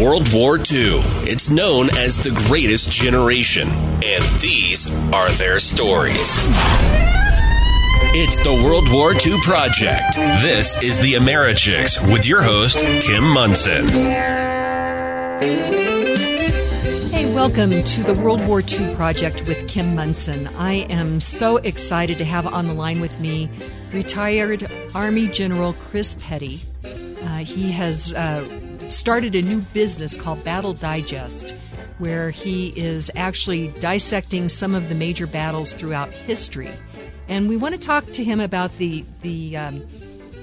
World War II. It's known as the greatest generation, and these are their stories. It's the World War II Project. This is the Americhicks with your host, Kim Monson. Hey, welcome to the World War II Project with Kim Monson. I am so excited to have on the line with me retired Army General Chris Petty. Uh, he has uh, started a new business called Battle Digest, where he is actually dissecting some of the major battles throughout history and we want to talk to him about the the um,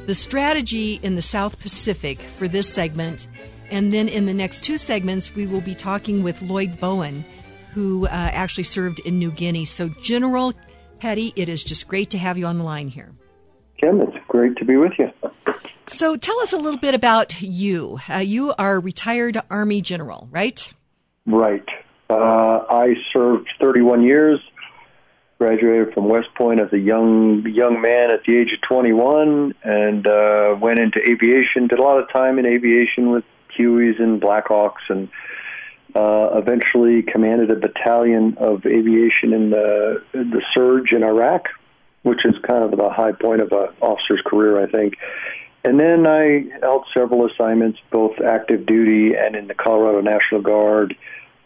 the strategy in the South Pacific for this segment, and then in the next two segments we will be talking with Lloyd Bowen, who uh, actually served in New Guinea. So, General Petty, it is just great to have you on the line here. Kim, it's great to be with you. So, tell us a little bit about you. Uh, you are retired Army general, right? Right. Uh, I served 31 years graduated from West Point as a young young man at the age of 21, and uh, went into aviation. Did a lot of time in aviation with Hueys and Blackhawks, and uh, eventually commanded a battalion of aviation in the the surge in Iraq, which is kind of the high point of an officer's career, I think. And then I held several assignments, both active duty and in the Colorado National Guard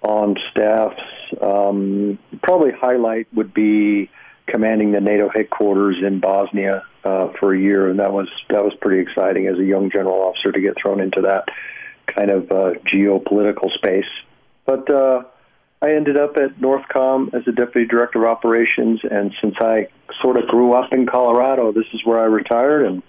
on staffs. Um, probably highlight would be commanding the NATO headquarters in Bosnia uh, for a year, and that was that was pretty exciting as a young general officer to get thrown into that kind of uh, geopolitical space. But uh, I ended up at Northcom as a deputy director of operations, and since I sort of grew up in Colorado, this is where I retired and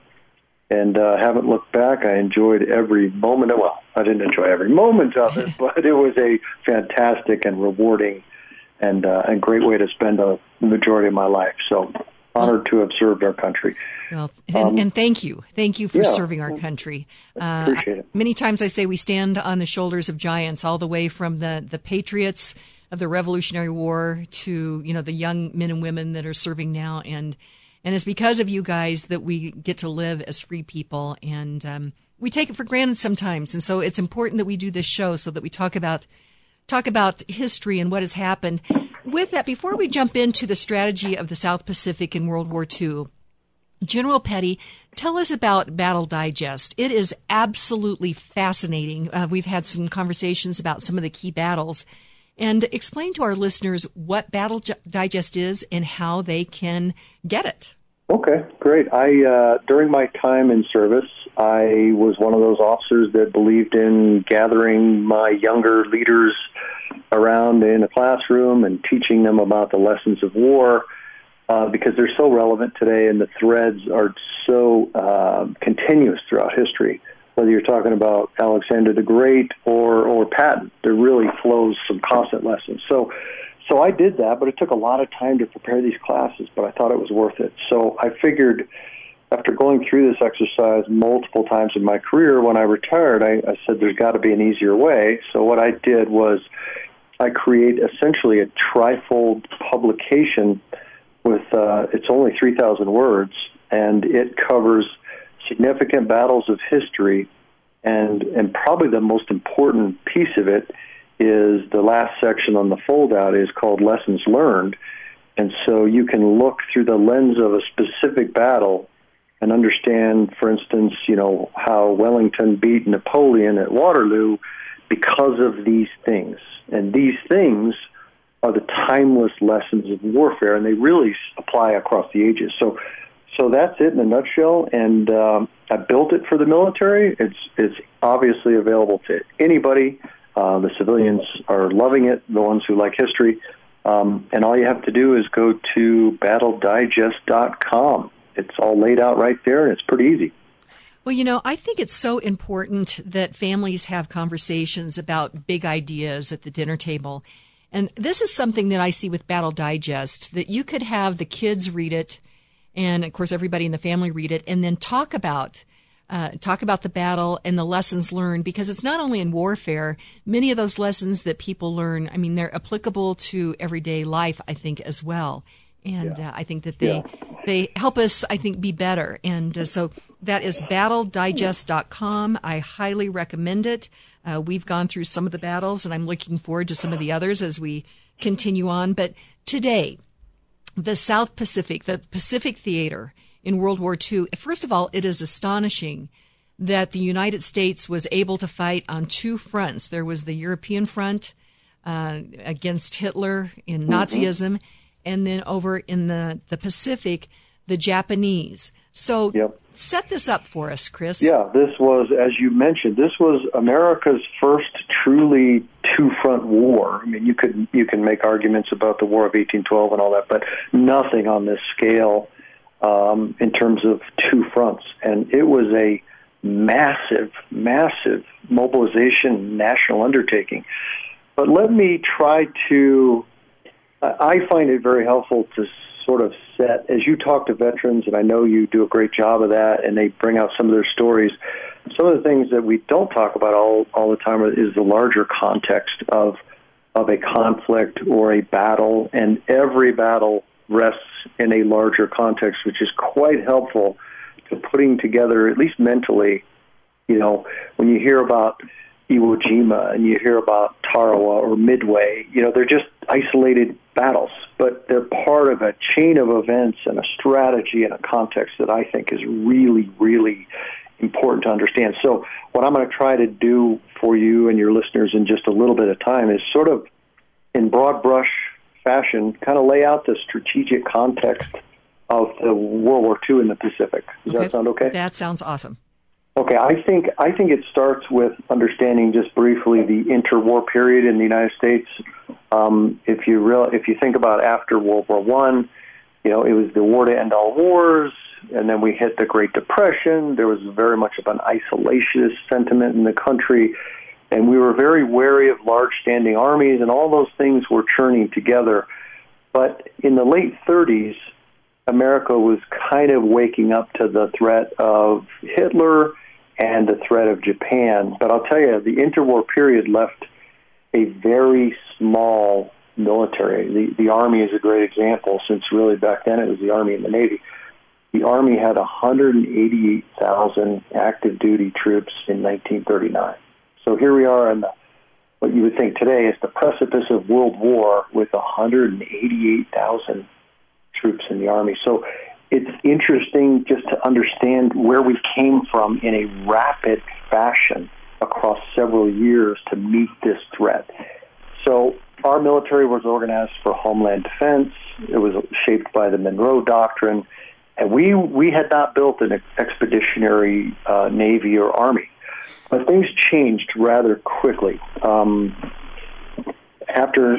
and uh, haven't looked back. I enjoyed every moment. Of, well, I didn't enjoy every moment of it, but it was a fantastic and rewarding and uh, and great way to spend a majority of my life. So honored to have served our country. Well, and, um, and thank you, thank you for yeah, serving our country. Uh, appreciate it. Many times I say we stand on the shoulders of giants, all the way from the the patriots of the Revolutionary War to you know the young men and women that are serving now and and it's because of you guys that we get to live as free people. And um, we take it for granted sometimes. And so it's important that we do this show so that we talk about talk about history and what has happened. With that, before we jump into the strategy of the South Pacific in World War II, General Petty, tell us about Battle Digest. It is absolutely fascinating. Uh, we've had some conversations about some of the key battles and explain to our listeners what Battle Digest is and how they can get it. Okay, great. I uh, during my time in service, I was one of those officers that believed in gathering my younger leaders around in a classroom and teaching them about the lessons of war uh, because they're so relevant today and the threads are so uh, continuous throughout history whether you're talking about Alexander the Great or or Patton, there really flows some constant lessons. So so I did that, but it took a lot of time to prepare these classes, but I thought it was worth it. So I figured after going through this exercise multiple times in my career, when I retired, I, I said there's got to be an easier way. So what I did was I create essentially a trifold publication with uh, it's only 3,000 words, and it covers significant battles of history, and and probably the most important piece of it is the last section on the foldout is called lessons learned, and so you can look through the lens of a specific battle and understand, for instance, you know how Wellington beat Napoleon at Waterloo because of these things, and these things are the timeless lessons of warfare, and they really apply across the ages. So so that's it in a nutshell. And um, I built it for the military. It's it's obviously available to anybody. Uh, the civilians are loving it. The ones who like history. Um, and all you have to do is go to battledigest.com. It's all laid out right there, and it's pretty easy. Well, you know, I think it's so important that families have conversations about big ideas at the dinner table. And this is something that I see with Battle Digest that you could have the kids read it and of course everybody in the family read it, and then talk about uh, talk about the battle and the lessons learned because it's not only in warfare. Many of those lessons that people learn, I mean, they're applicable to everyday life, I think, as well. and yeah. uh, I think that they yeah. they help us. I think be better, and uh, so that is battledigest.com. I highly recommend it. Uh, we've gone through some of the battles, and I'm looking forward to some of the others as we continue on. But today, the South Pacific, the Pacific Theater in World War II. First of all, it is astonishing that the United States was able to fight on two fronts. There was the European front uh, against Hitler in mm-hmm. Nazism, and then over in the, the Pacific, the Japanese. So yep. set this up for us, Chris. Yeah, this was, as you mentioned, this was America's first truly two-front war. I mean, you could you can make arguments about the War of 1812 and all that, but nothing on this scale um, in terms of two fronts. And it was a massive, massive mobilization, national undertaking. But let me try to. I find it very helpful to sort of set, as you talk to veterans, and I know you do a great job of that, and they bring out some of their stories. Some of the things that we don't talk about all all the time is the larger context of of a conflict or a battle, and every battle rests in a larger context, which is quite helpful to putting together, at least mentally, you know, when you hear about Iwo Jima and you hear about Tarawa or Midway, you know, they're just isolated battles, but they're part of a chain of events and a strategy and a context that I think is really, really important to understand. So, what I'm going to try to do for you and your listeners in just a little bit of time is sort of in broad brush fashion, kind of lay out the strategic context of the World War II in the Pacific. Does okay. that sound okay? That sounds awesome. Okay, I think I think it starts with understanding just briefly the interwar period in the United States. Um, if you real, if you think about after World War One, you know it was the war to end all wars, and then we hit the Great Depression. There was very much of an isolationist sentiment in the country, and we were very wary of large standing armies, and all those things were churning together. But in the late 30s, America was kind of waking up to the threat of Hitler and the threat of Japan. But I'll tell you, the interwar period left a very small military. The, the Army is a great example, since really back then it was the Army and the Navy. The Army had 188,000 active duty troops in 1939. So here we are in the, what you would think today is the precipice of World War with 188,000 troops in the Army. So it's interesting just to understand where we came from in a rapid fashion across several years to meet this threat. So our military was organized for homeland defense. It was shaped by the Monroe Doctrine, and we we had not built an expeditionary uh, navy or army, but things changed rather quickly. Um, after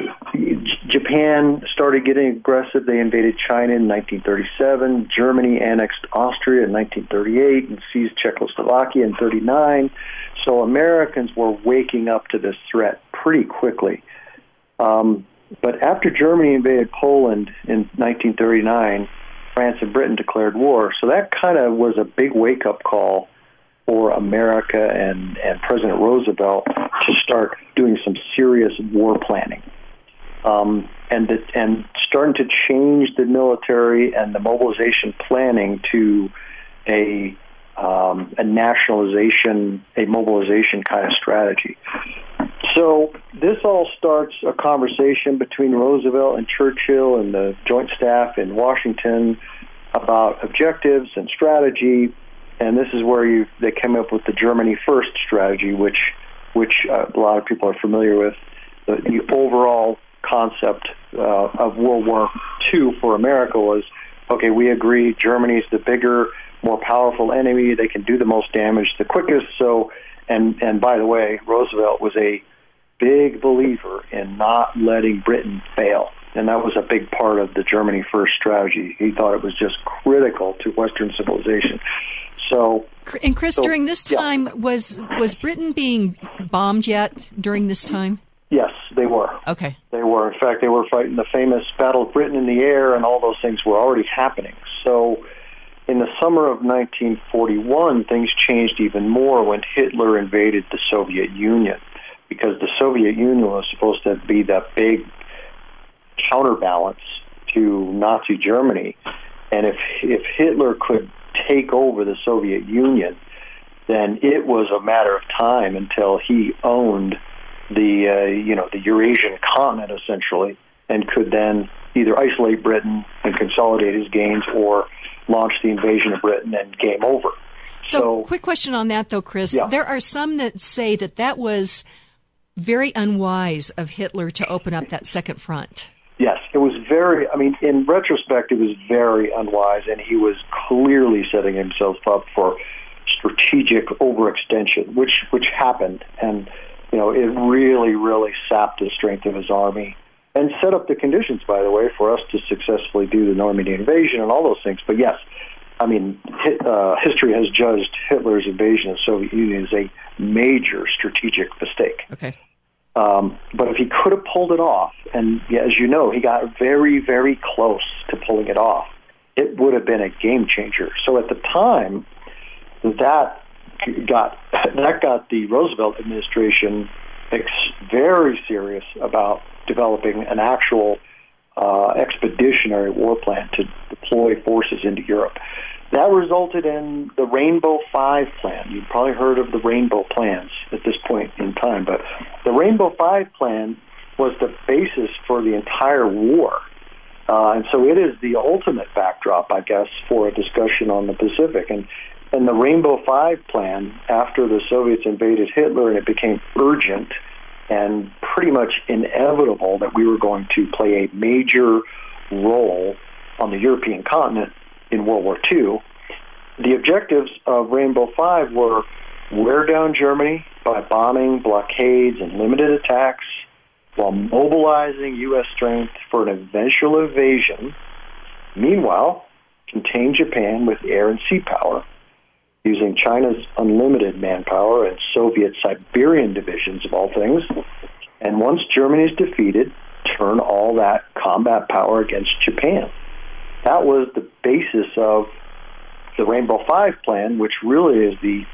Japan started getting aggressive, they invaded China in 1937. Germany annexed Austria in 1938 and seized Czechoslovakia in 39. So Americans were waking up to this threat pretty quickly. Um, but after Germany invaded Poland in 1939, France and Britain declared war. So that kind of was a big wake up call for America and, and President Roosevelt to start doing some serious war planning. Um, and the, and starting to change the military and the mobilization planning to a um, a nationalization, a mobilization kind of strategy. So this all starts a conversation between Roosevelt and Churchill and the Joint Staff in Washington about objectives and strategy and this is where you they came up with the Germany First strategy, which which uh, a lot of people are familiar with. The, the overall concept uh, of World War II for America was okay. We agree Germany's the bigger, more powerful enemy. They can do the most damage the quickest. So, and and by the way, Roosevelt was a big believer in not letting Britain fail. And that was a big part of the Germany First strategy. He thought it was just critical to Western civilization. So, and Chris, so, during this time, yeah. was was Britain being bombed yet? During this time? Yes, they were. Okay. They were. In fact, they were fighting the famous Battle of Britain in the air, and all those things were already happening. So, in the summer of 1941, things changed even more when Hitler invaded the Soviet Union, because the Soviet Union was supposed to be that big counterbalance to Nazi Germany, and if if Hitler could take over the Soviet Union, then it was a matter of time until he owned the uh, you know the Eurasian continent essentially, and could then either isolate Britain and consolidate his gains, or launch the invasion of Britain and game over. So, so quick question on that though, Chris. Yeah. There are some that say that that was very unwise of Hitler to open up that second front. Very. I mean, in retrospect, it was very unwise, and he was clearly setting himself up for strategic overextension, which which happened, and you know, it really, really sapped the strength of his army and set up the conditions, by the way, for us to successfully do the Normandy invasion and all those things. But yes, I mean, uh, history has judged Hitler's invasion of the Soviet Union as a major strategic mistake. Okay. Um, but if he could have pulled it off, and as you know, he got very, very close to pulling it off, it would have been a game changer. So at the time, that got that got the Roosevelt administration very serious about developing an actual uh, expeditionary war plan to deploy forces into Europe. That resulted in the Rainbow Five plan. You've probably heard of the Rainbow plans at this point in time, but the Rainbow Five plan was the basis for the entire war. Uh, and so it is the ultimate backdrop, I guess, for a discussion on the Pacific. And and the Rainbow Five plan, after the Soviets invaded Hitler and it became urgent and pretty much inevitable that we were going to play a major role on the European continent in World War II, the objectives of Rainbow Five were wear down Germany by bombing, blockades, and limited attacks while mobilizing U.S. strength for an eventual invasion. Meanwhile, contain Japan with air and sea power using China's unlimited manpower and Soviet Siberian divisions, of all things. And once Germany is defeated, turn all that combat power against Japan. That was the basis of the Rainbow Five plan, which really is the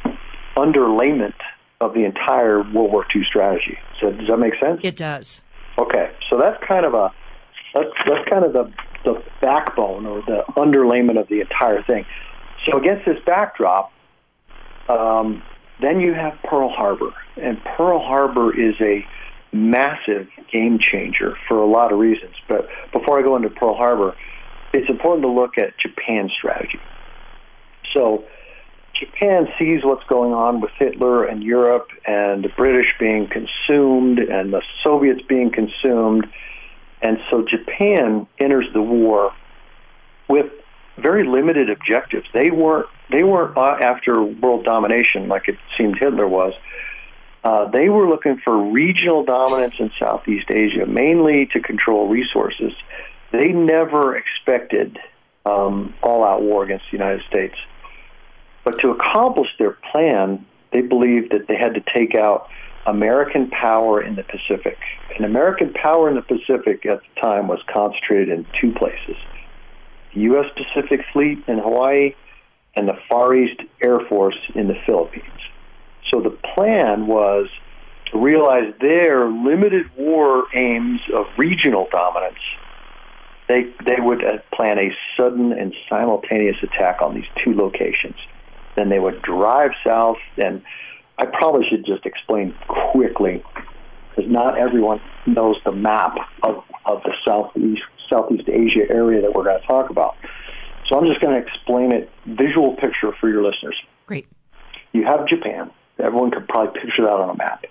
underlayment of the entire World War II strategy. So does that make sense? It does. Okay, so that's kind of a that's that's kind of the the backbone or the underlayment of the entire thing. So against this backdrop, um, then you have Pearl Harbor, and Pearl Harbor is a massive game changer for a lot of reasons. But before I go into Pearl Harbor, it's important to look at Japan's strategy. So Japan sees what's going on with Hitler and Europe and the British being consumed and the Soviets being consumed. And so Japan enters the war with very limited objectives. They weren't they weren't after world domination like it seemed Hitler was. Uh, they were looking for regional dominance in Southeast Asia, mainly to control resources. They never expected um, all-out war against the United States. But to accomplish their plan, they believed that they had to take out American power in the Pacific. And American power in the Pacific at the time was concentrated in two places the U.S. Pacific Fleet in Hawaii and the Far East Air Force in the Philippines. So the plan was to realize their limited war aims of regional dominance. They, they would uh, plan a sudden and simultaneous attack on these two locations. Then they would drive south, and I probably should just explain quickly because not everyone knows the map of, of the southeast Southeast Asia area that we're going to talk about. So I'm just going to explain it, visual picture for your listeners. Great. You have Japan. Everyone could probably picture that on a map.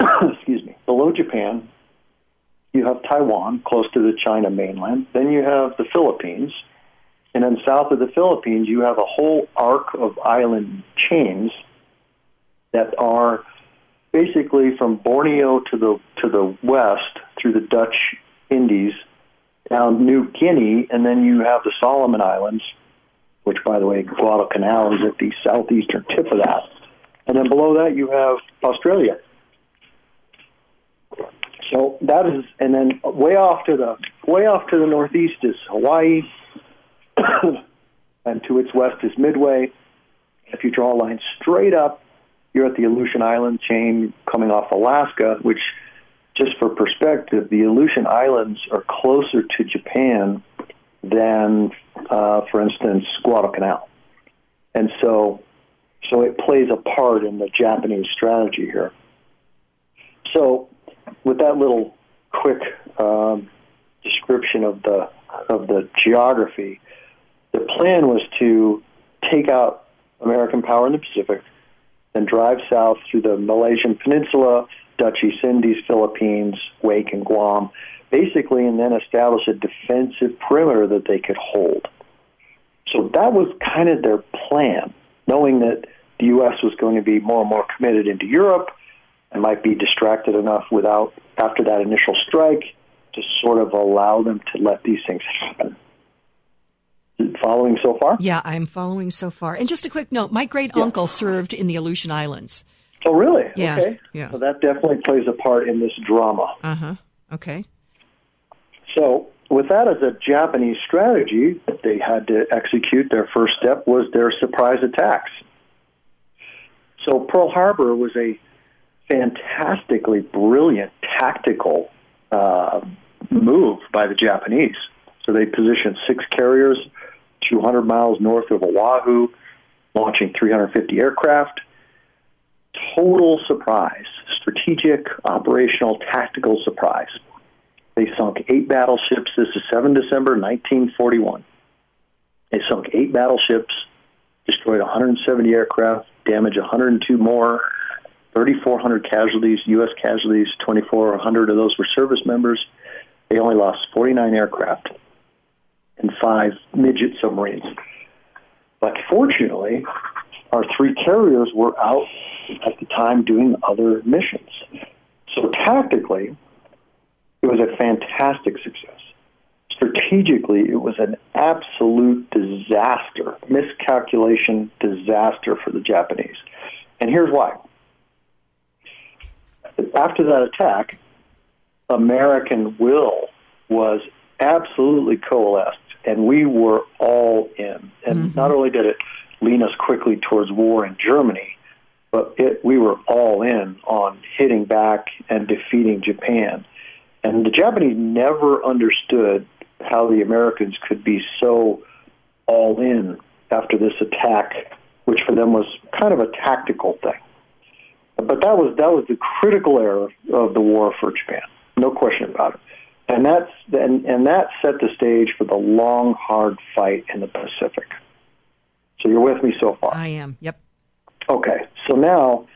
Excuse me. Below Japan, you have Taiwan, close to the China mainland. Then you have the Philippines. And then south of the Philippines, you have a whole arc of island chains that are basically from Borneo to the to the west through the Dutch Indies down New Guinea, and then you have the Solomon Islands, which, by the way, Guadalcanal is at the southeastern tip of that. And then below that, you have Australia. So that is, and then way off to the way off to the northeast is Hawaii, and to its west is Midway. If you draw a line straight up, you're at the Aleutian Island chain coming off Alaska, which just for perspective, the Aleutian Islands are closer to Japan than, uh, for instance, Guadalcanal, and so so it plays a part in the Japanese strategy here. So, with that little quick um, description of the of the geography, the plan was to take out American power in the Pacific, then drive south through the Malaysian Peninsula, Dutch East Indies, Philippines, Wake, and Guam, basically, and then establish a defensive perimeter that they could hold. So that was kind of their plan, knowing that the U.S. was going to be more and more committed into Europe and might be distracted enough without after that initial strike to sort of allow them to let these things happen. Following so far? Yeah, I'm following so far. And just a quick note: my great uncle yeah. served in the Aleutian Islands. Oh, really? Yeah. Okay. Yeah. So that definitely plays a part in this drama. Uh huh. Okay. So, with that as a Japanese strategy, that they had to execute. Their first step was their surprise attacks. So, Pearl Harbor was a fantastically brilliant tactical uh, move by the Japanese. So they positioned six carriers 200 miles north of Oahu, launching 350 aircraft. Total surprise, strategic, operational, tactical surprise. They sunk eight battleships. This is 7 December 1941. They sunk eight battleships, destroyed 170 aircraft, damaged 102 more, 3,400 casualties, U.S. casualties, 2,400 of those were service members. They only lost 49 aircraft and five midget submarines. But fortunately, our three carriers were out at the time doing other missions. So tactically, it was a fantastic success. Strategically, it was an absolute disaster, miscalculation disaster for the Japanese. And here's why. After that attack, American will was absolutely coalesced and we were all in. And mm-hmm. not only did it lean us quickly towards war in Germany, but it, we were all in on hitting back and defeating Japan. And the Japanese never understood how the Americans could be so all in after this attack, which for them was kind of a tactical thing. But that was that was the critical era of the war for Japan, no question about it and that's and, and that set the stage for the long, hard fight in the Pacific. So you're with me so far? I am. Yep. Okay. So now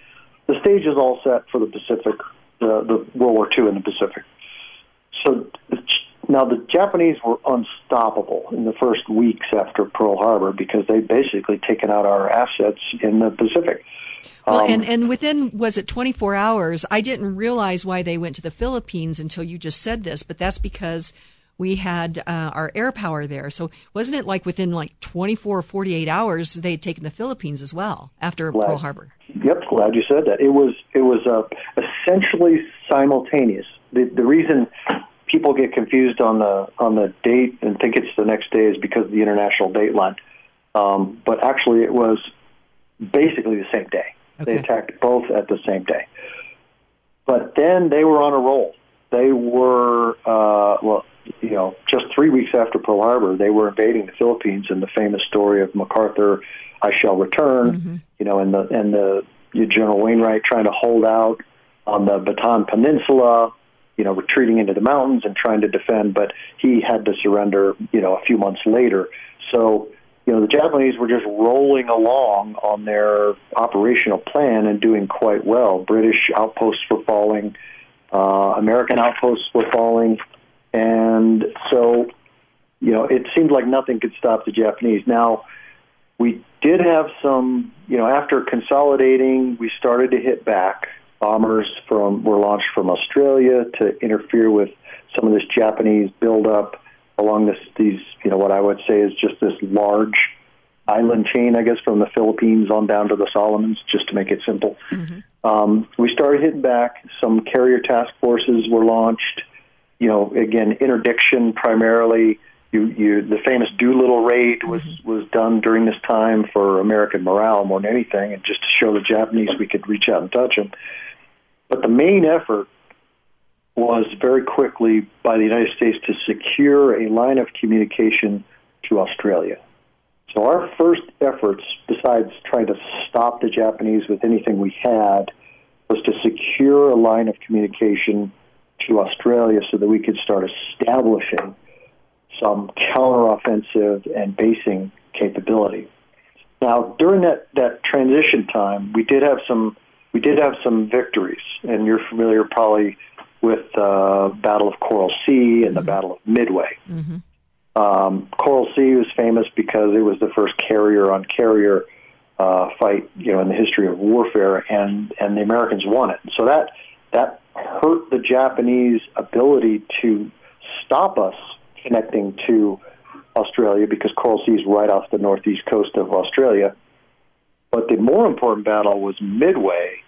the stage is all set for the Pacific, uh, the World War II in the Pacific. So now the Japanese were unstoppable in the first weeks after Pearl Harbor because they'd basically taken out our assets in the Pacific. Well, um, and, and within, was it 24 hours? I didn't realize why they went to the Philippines until you just said this, but that's because we had uh, our air power there. So wasn't it like within like 24 or 48 hours they had taken the Philippines as well after glad, Pearl Harbor? Yep, glad you said that. It was it was uh, essentially simultaneous. The the reason people get confused on the on the date and think it's the next day is because of the international date line. Um, but actually, it was basically the same day. Okay. They attacked both at the same day. But then they were on a roll. They were, uh, well, you know, just three weeks after Pearl Harbor, they were invading the Philippines, and the famous story of MacArthur, "I shall return," mm-hmm. you know, and the and the General Wainwright trying to hold out on the Bataan Peninsula, you know, retreating into the mountains and trying to defend, but he had to surrender, you know, a few months later. So you know, the Japanese were just rolling along on their operational plan and doing quite well. British outposts were falling, uh, American outposts were falling, and so, you know, it seemed like nothing could stop the Japanese. Now, we did have some, you know, after consolidating, we started to hit back. Bombers from were launched from Australia to interfere with some of this Japanese buildup along this these you know what I would say is just this large island chain, I guess, from the Philippines on down to the Solomons, just to make it simple. Mm-hmm. Um, we started hitting back. Some carrier task forces were launched. You know, again, interdiction primarily. You, you, the famous Doolittle raid was mm-hmm. was done during this time for American morale more than anything, and just to show the Japanese we could reach out and touch them. But the main effort was very quickly by the United States to secure a line of communication to Australia. So our first efforts, besides trying to stop the Japanese with anything we had, was to secure a line of communication to Australia so that we could start establishing some counteroffensive and basing capability. Now, during that, that transition time, we did have some we did have some victories, and you're familiar probably with the uh, Battle of Coral Sea and mm-hmm. the Battle of Midway. Mm-hmm. Um, Coral Sea was famous because it was the first carrier on carrier uh, fight, you know, in the history of warfare, and and the Americans won it. So that that hurt the Japanese ability to stop us connecting to Australia because Coral Sea is right off the northeast coast of Australia. But the more important battle was Midway,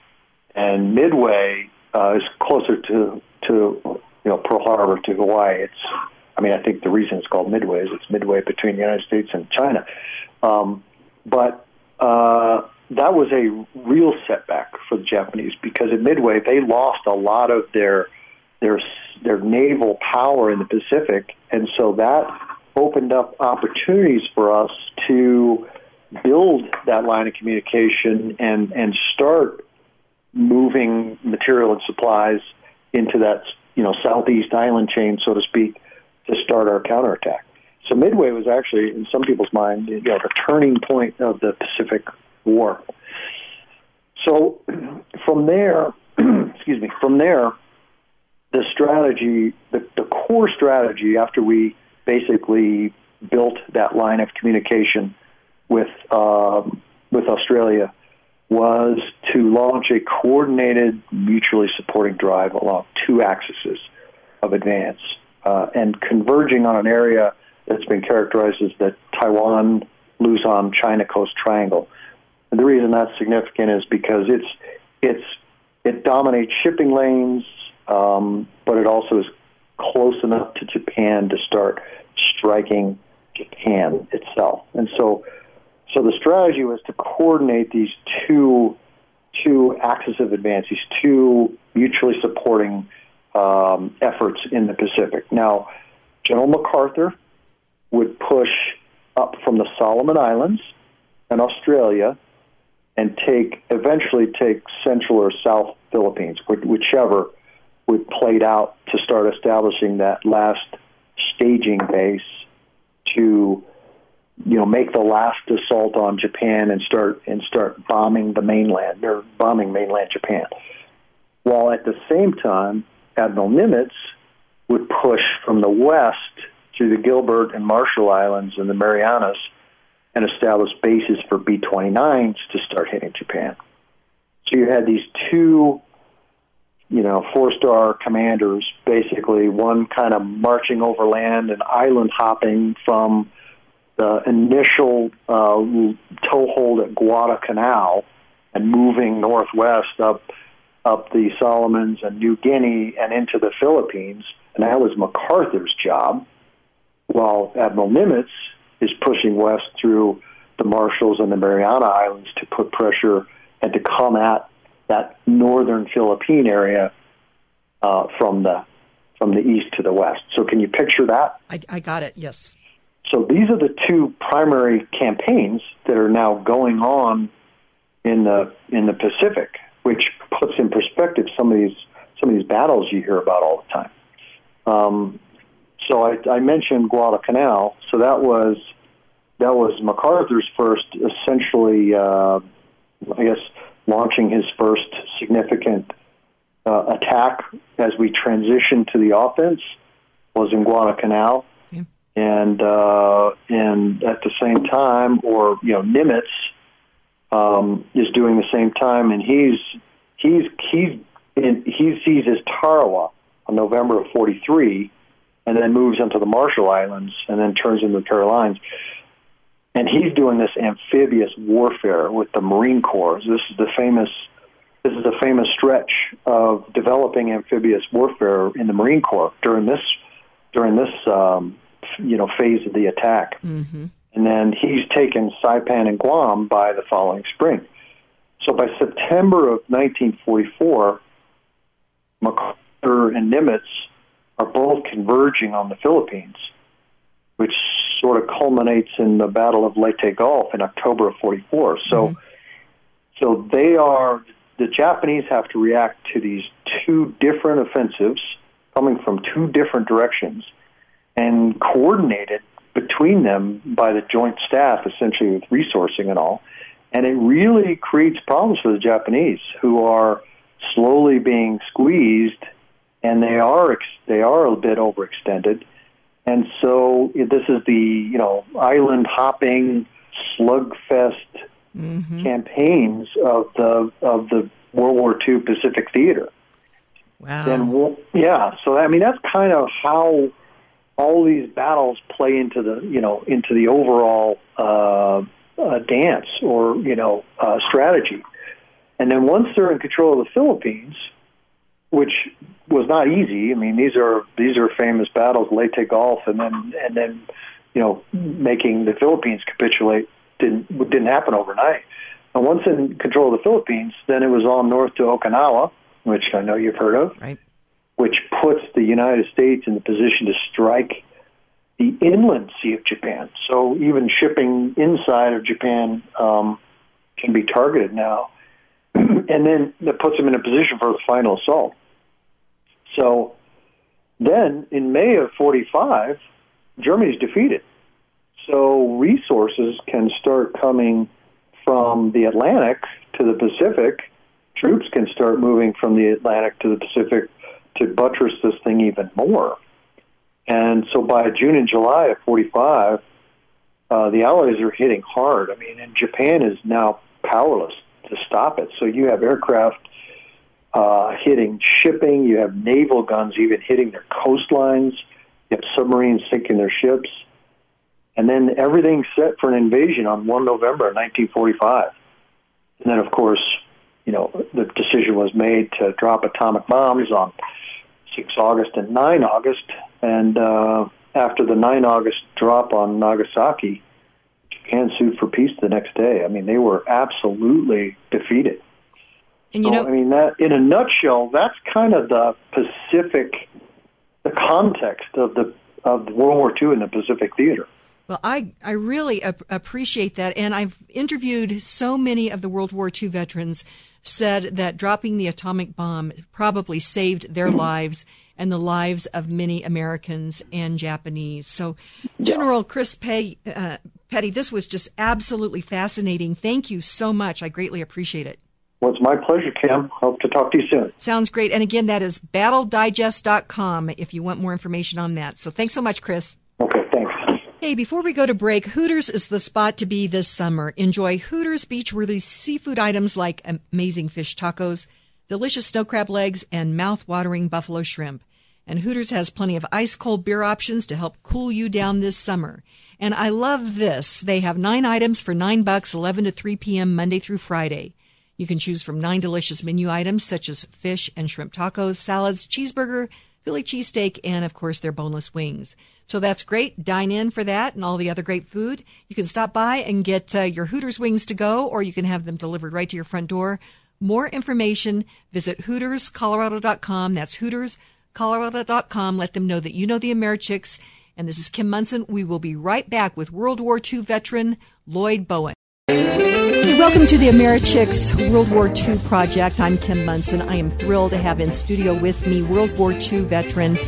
and Midway uh, is closer to to you know Pearl Harbor to Hawaii. It's I mean I think the reason it's called Midway is it's midway between the United States and China. Um, but uh, that was a real setback for the Japanese because at Midway they lost a lot of their their their naval power in the Pacific, and so that opened up opportunities for us to build that line of communication and and start moving material and supplies into that you know southeast island chain, so to speak, to start our counterattack. So Midway was actually, in some people's mind, you know, the turning point of the Pacific War. So from there, excuse me, from there, the strategy, the, the core strategy after we basically built that line of communication with um, with Australia was to launch a coordinated, mutually supporting drive along two axes of advance uh, and converging on an area that's been characterized as the Taiwan, Luzon, China Coast Triangle. And the reason that's significant is because it's it's it dominates shipping lanes, um, but it also is close enough to Japan to start striking Japan itself. And so, so the strategy was to coordinate these two two axes of advance, these two mutually supporting um, efforts in the Pacific. Now, General MacArthur would push up from the Solomon Islands and Australia and take eventually take Central or South Philippines, whichever would played out to start establishing that last staging base to you know make the last assault on Japan and start and start bombing the mainland or bombing mainland Japan. While at the same time, Admiral Nimitz would push from the west to the Gilbert and Marshall Islands and the Marianas and establish bases for B 29s to start hitting Japan. So you had these two you know, four star commanders, basically one kind of marching over land and island hopping from the initial uh, toehold at Guadalcanal and moving northwest up up the Solomons and New Guinea and into the Philippines, and that was MacArthur's job. While Admiral Nimitz is pushing west through the Marshalls and the Mariana Islands to put pressure and to come at that northern Philippine area uh, from the from the east to the west. So can you picture that? I, I got it. Yes. So these are the two primary campaigns that are now going on in the in the Pacific, which puts in perspective some of these some of these battles you hear about all the time. Um, so I, I mentioned Guadalcanal. So that was that was MacArthur's first, essentially, uh, I guess, launching his first significant uh, attack as we transitioned to the offense was in Guadalcanal. And uh, and at the same time, or you know, Nimitz um, is doing the same time, and he's he's he's in, he seizes Tarawa on November of '43, and then moves into the Marshall Islands, and then turns into the Carolines. And he's doing this amphibious warfare with the Marine Corps. This is the famous this is a famous stretch of developing amphibious warfare in the Marine Corps during this during this um, you know phase of the attack. Mm-hmm. And then he's taken Saipan and Guam by the following spring. So by September of 1944, MacArthur and Nimitz are both converging on the Philippines, which sort of culminates in the Battle of Leyte Gulf in October of 44. So, mm-hmm. so they are the Japanese have to react to these two different offensives coming from two different directions and coordinated between them by the joint staff, essentially with resourcing and all. And it really creates problems for the Japanese, who are slowly being squeezed, and they are they are a bit overextended. And so this is the you know island hopping slugfest mm-hmm. campaigns of the of the World War II Pacific Theater. Wow. Then yeah, so I mean that's kind of how all these battles play into the you know into the overall uh, uh, dance or you know uh, strategy. And then once they're in control of the Philippines, which was not easy. I mean, these are these are famous battles, Leyte Gulf, and then and then you know making the Philippines capitulate didn't didn't happen overnight. And once in control of the Philippines, then it was on north to Okinawa, which I know you've heard of. Right which puts the United States in the position to strike the inland sea of Japan. So even shipping inside of Japan um, can be targeted now. and then that puts them in a position for the final assault. So then in May of 45, Germany's defeated. So resources can start coming from the Atlantic to the Pacific. Troops can start moving from the Atlantic to the Pacific to buttress this thing even more. And so by June and July of 45, uh, the Allies are hitting hard. I mean, and Japan is now powerless to stop it. So you have aircraft uh, hitting shipping, you have naval guns even hitting their coastlines, you have submarines sinking their ships. And then everything's set for an invasion on 1 November 1945. And then, of course, you know, the decision was made to drop atomic bombs on 6 August and 9 August. And uh, after the 9 August drop on Nagasaki, Japan sued for peace the next day. I mean, they were absolutely defeated. And you so, know, I mean, that in a nutshell, that's kind of the Pacific, the context of the of World War II in the Pacific theater. Well, I, I really ap- appreciate that. And I've interviewed so many of the World War II veterans said that dropping the atomic bomb probably saved their lives and the lives of many Americans and Japanese. So, General Chris Pay, uh, Petty, this was just absolutely fascinating. Thank you so much. I greatly appreciate it. Well, it's my pleasure, Kim. Hope to talk to you soon. Sounds great. And again, that is battledigest.com if you want more information on that. So, thanks so much, Chris. Okay. Hey, before we go to break, Hooters is the spot to be this summer. Enjoy Hooters beach release seafood items like amazing fish tacos, delicious snow crab legs, and mouth-watering buffalo shrimp. And Hooters has plenty of ice cold beer options to help cool you down this summer. And I love this. They have nine items for nine bucks, 11 to 3 p.m. Monday through Friday. You can choose from nine delicious menu items such as fish and shrimp tacos, salads, cheeseburger, Philly cheesesteak, and of course their boneless wings. So that's great. Dine in for that and all the other great food. You can stop by and get uh, your Hooters wings to go, or you can have them delivered right to your front door. More information, visit HootersColorado.com. That's HootersColorado.com. Let them know that you know the Americhicks. And this is Kim Monson. We will be right back with World War II veteran Lloyd Bowen. Welcome to the Americhicks World War II project. I'm Kim Monson. I am thrilled to have in studio with me World War II veteran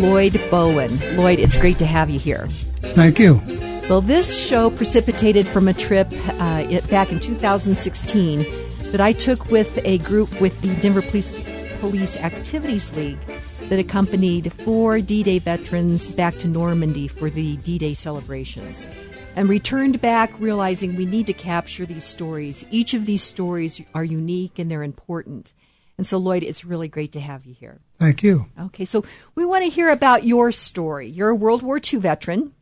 Lloyd Bowen. Lloyd, it's great to have you here. Thank you. Well, this show precipitated from a trip uh, it, back in 2016 that I took with a group with the Denver Police, Police Activities League that accompanied four D Day veterans back to Normandy for the D Day celebrations and returned back realizing we need to capture these stories. Each of these stories are unique and they're important. And so, Lloyd, it's really great to have you here. Thank you. Okay, so we want to hear about your story. You're a World War II veteran.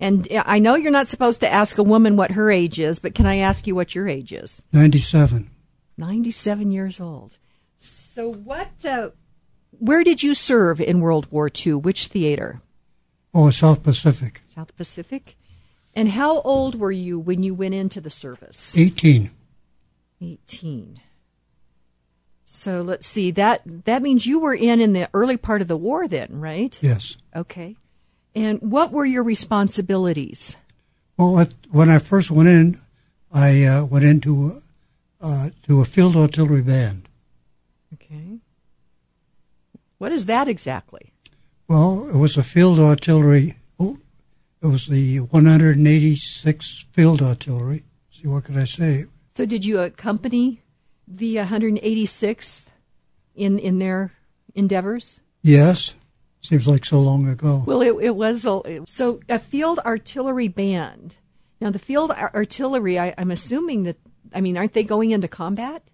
And I know you're not supposed to ask a woman what her age is, but can I ask you what your age is? 97. 97 years old. So, what, uh, where did you serve in World War II? Which theater? Oh, South Pacific. South Pacific? And how old were you when you went into the service? 18. 18. So let's see. That that means you were in in the early part of the war then, right? Yes. Okay. And what were your responsibilities? Well, when I first went in, I uh, went into uh, to a field artillery band. Okay. What is that exactly? Well, it was a field artillery. Oh, it was the 186th Field Artillery. See, what could I say? So did you accompany the 186th in in their endeavors? Yes. Seems like so long ago. Well, it, it was a, so a field artillery band. Now, the field ar- artillery, I, I'm assuming that, I mean, aren't they going into combat?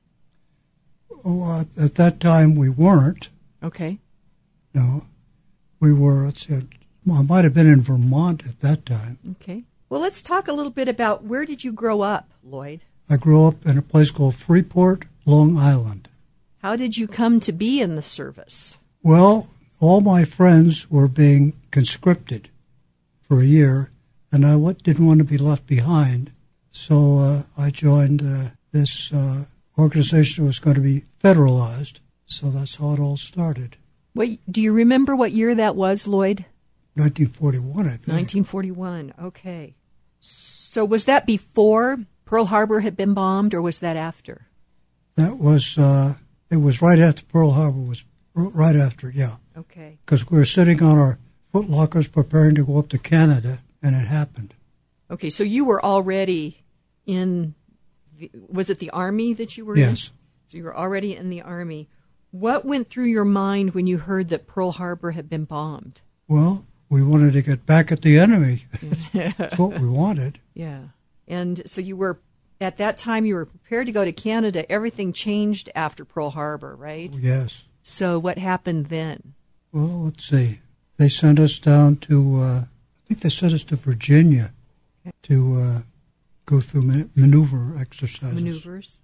Oh, uh, at that time, we weren't. Okay. No, we were. Let's see, I might have been in Vermont at that time. Okay. Well, let's talk a little bit about where did you grow up, Lloyd? I grew up in a place called Freeport, Long Island. How did you come to be in the service? Well, all my friends were being conscripted for a year, and I didn't want to be left behind. So uh, I joined uh, this uh, organization that was going to be federalized. So that's how it all started. What do you remember what year that was, Lloyd? 1941, I think. 1941. Okay. So was that before Pearl Harbor had been bombed, or was that after? That was uh, it was right after Pearl Harbor was right after, it, yeah. Okay. Because we were sitting on our footlockers preparing to go up to Canada, and it happened. Okay. So you were already in. The, was it the army that you were in? Yes. So you were already in the army. What went through your mind when you heard that Pearl Harbor had been bombed? Well, we wanted to get back at the enemy. That's what we wanted. Yeah. And so you were at that time you were prepared to go to Canada. Everything changed after Pearl Harbor, right? Yes. So what happened then? Well, let's see. They sent us down to, uh, I think they sent us to Virginia to uh, go through man- maneuver exercises. Maneuvers.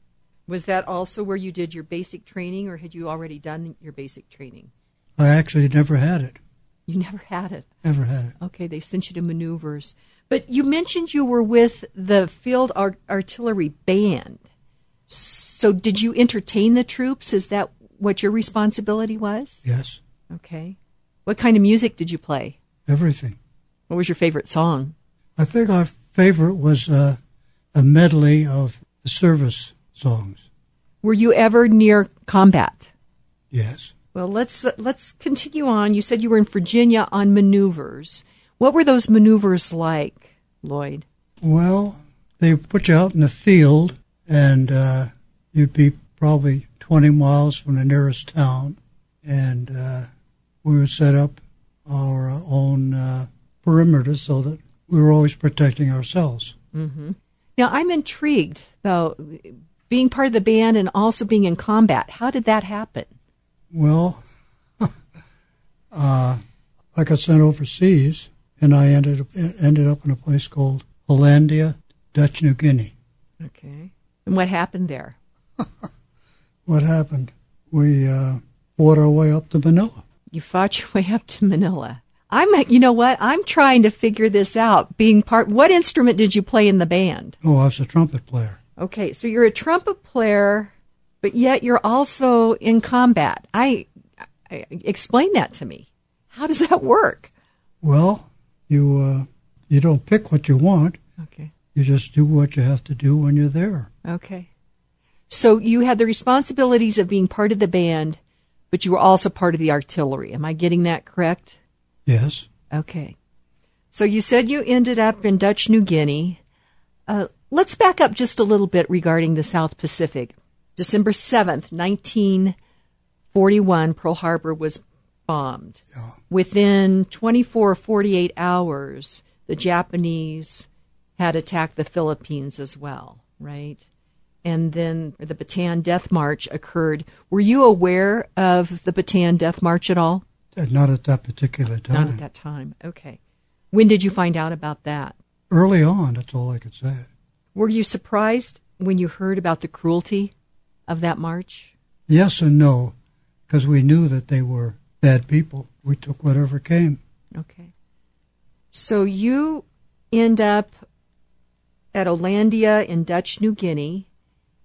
Was that also where you did your basic training or had you already done your basic training? I actually never had it. You never had it. Never had it. Okay, they sent you to maneuvers. But you mentioned you were with the Field Ar- Artillery Band. So did you entertain the troops? Is that what your responsibility was? Yes. Okay. What kind of music did you play? Everything. What was your favorite song? I think our favorite was uh, a medley of the service songs. Were you ever near combat? Yes. Well, let's let's continue on. You said you were in Virginia on maneuvers. What were those maneuvers like, Lloyd? Well, they put you out in the field, and uh, you'd be probably 20 miles from the nearest town, and uh, we would set up our own uh, perimeter so that we were always protecting ourselves. Now, I'm intrigued though, being part of the band and also being in combat. How did that happen? Well, uh, I got sent overseas, and I ended up, ended up in a place called Hollandia, Dutch New Guinea. Okay. And what happened there? What happened? We uh, fought our way up to Manila. You fought your way up to Manila. I'm, you know what? I'm trying to figure this out. Being part, what instrument did you play in the band? Oh, I was a trumpet player. Okay, so you're a trumpet player, but yet you're also in combat. I, I explain that to me. How does that work? Well, you uh, you don't pick what you want. Okay. You just do what you have to do when you're there. Okay. So you had the responsibilities of being part of the band, but you were also part of the artillery. Am I getting that correct? Yes. Okay. So you said you ended up in Dutch New Guinea. Uh, let's back up just a little bit regarding the South Pacific. December 7th, 1941, Pearl Harbor was bombed. Within 24 or 48 hours, the Japanese had attacked the Philippines as well, right? And then the Bataan Death March occurred. Were you aware of the Bataan Death March at all? Uh, Not at that particular time. Not at that time. Okay. When did you find out about that? Early on, that's all I could say. Were you surprised when you heard about the cruelty of that march? Yes and no, because we knew that they were bad people. We took whatever came. Okay. So you end up at Hollandia in Dutch New Guinea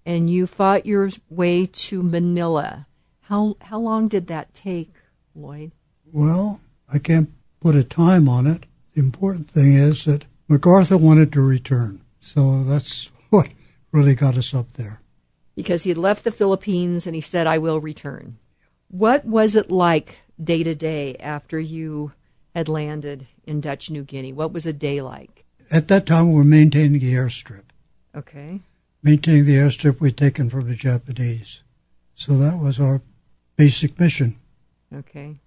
and you fought your way to Manila. How how long did that take, Lloyd? Well, I can't put a time on it. The important thing is that MacArthur wanted to return. So that's what really got us up there. Because he had left the Philippines and he said, I will return. What was it like day to day after you had landed in Dutch New Guinea? What was a day like? At that time, we were maintaining the airstrip. Okay. Maintaining the airstrip we'd taken from the Japanese. So that was our basic mission. Okay.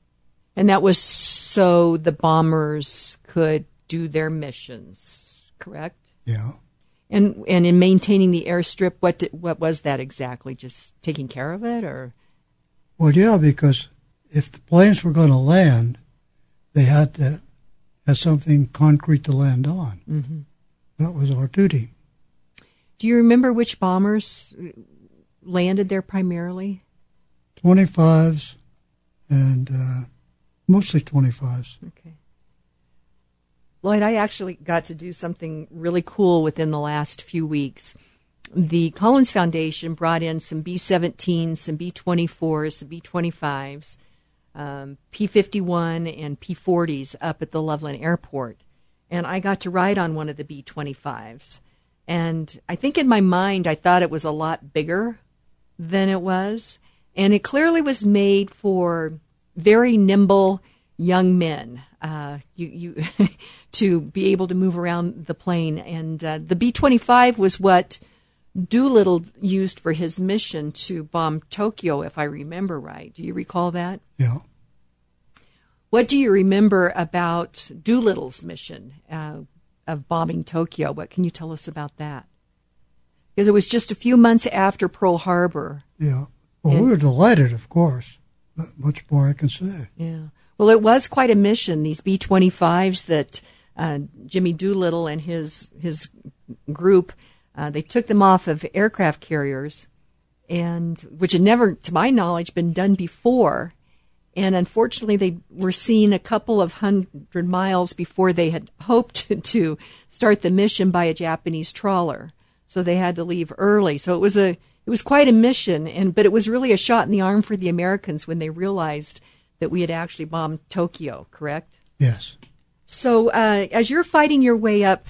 And that was so the bombers could do their missions, correct? Yeah. And and in maintaining the airstrip, what did, what was that exactly? Just taking care of it, or Well, yeah, because if the planes were going to land, they had to have something concrete to land on. mm-hmm. That was our duty. do you remember which bombers landed there primarily? 25s and uh, mostly 25s. Okay. Lloyd, I actually got to do something really cool within the last few weeks. The Collings Foundation brought in some B 17s, some B 24s, some B 25s, um, P 51, and P 40s up at the Loveland Airport. And I got to ride on one of the B 25s. And I think in my mind, I thought it was a lot bigger than it was. And it clearly was made for very nimble young men. Uh, you, you to be able to move around the plane, and uh, the B twenty five was what Doolittle used for his mission to bomb Tokyo, if I remember right. Do you recall that? Yeah. What do you remember about Doolittle's mission uh, of bombing Tokyo? What can you tell us about that? Because it was just a few months after Pearl Harbor. Yeah. Well, And- we were delighted, of course. Not much more I can say. Yeah. Well, it was quite a mission. These B twenty fives that uh, Jimmy Doolittle and his his group uh, they took them off of aircraft carriers, and which had never, to my knowledge, been done before. And unfortunately, they were seen a couple of hundred miles before they had hoped to start the mission by a Japanese trawler. So they had to leave early. So it was a it was quite a mission, and but it was really a shot in the arm for the Americans when they realized that we had actually bombed Tokyo. Correct. Yes. So uh, as you're fighting your way up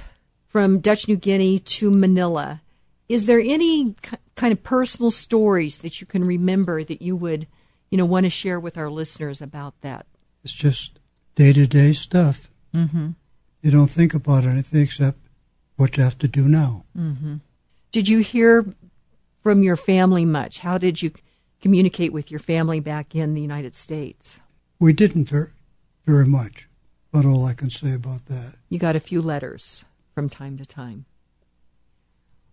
from Dutch New Guinea to Manila, is there any kind of personal stories that you can remember that you would, you know, want to share with our listeners about that? It's just day to day stuff. Mm-hmm. You don't think about anything except what you have to do now. Did you hear from your family much? How did you communicate with your family back in the United States? We didn't very, very much, but all I can say about that. You got a few letters from time to time.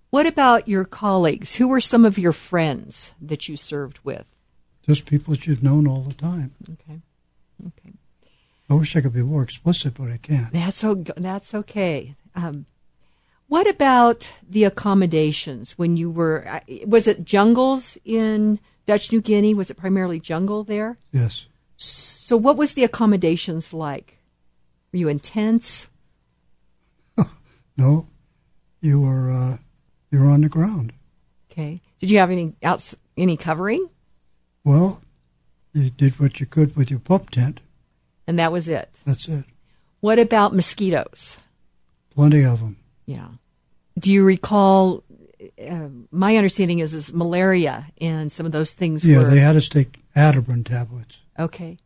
What about your colleagues? Who were some of your friends that you served with? Just people that you've known all the time. Okay. Okay. I wish I could be more explicit, but I can't. That's o- that's okay. Um, what about the accommodations when you were? uh, Was it jungles in Dutch New Guinea? Was it primarily jungle there? Yes. So, what was the accommodations like? Were you in tents? No. You were uh, you were on the ground. Okay. Did you have any outs any covering? Well, you did what you could with your pup tent. And that was it. That's it. What about mosquitoes? Plenty of them. Yeah. Do you recall? Uh, my understanding is is malaria and some of those things Yeah, were they had us take Atabrine tablets. okay.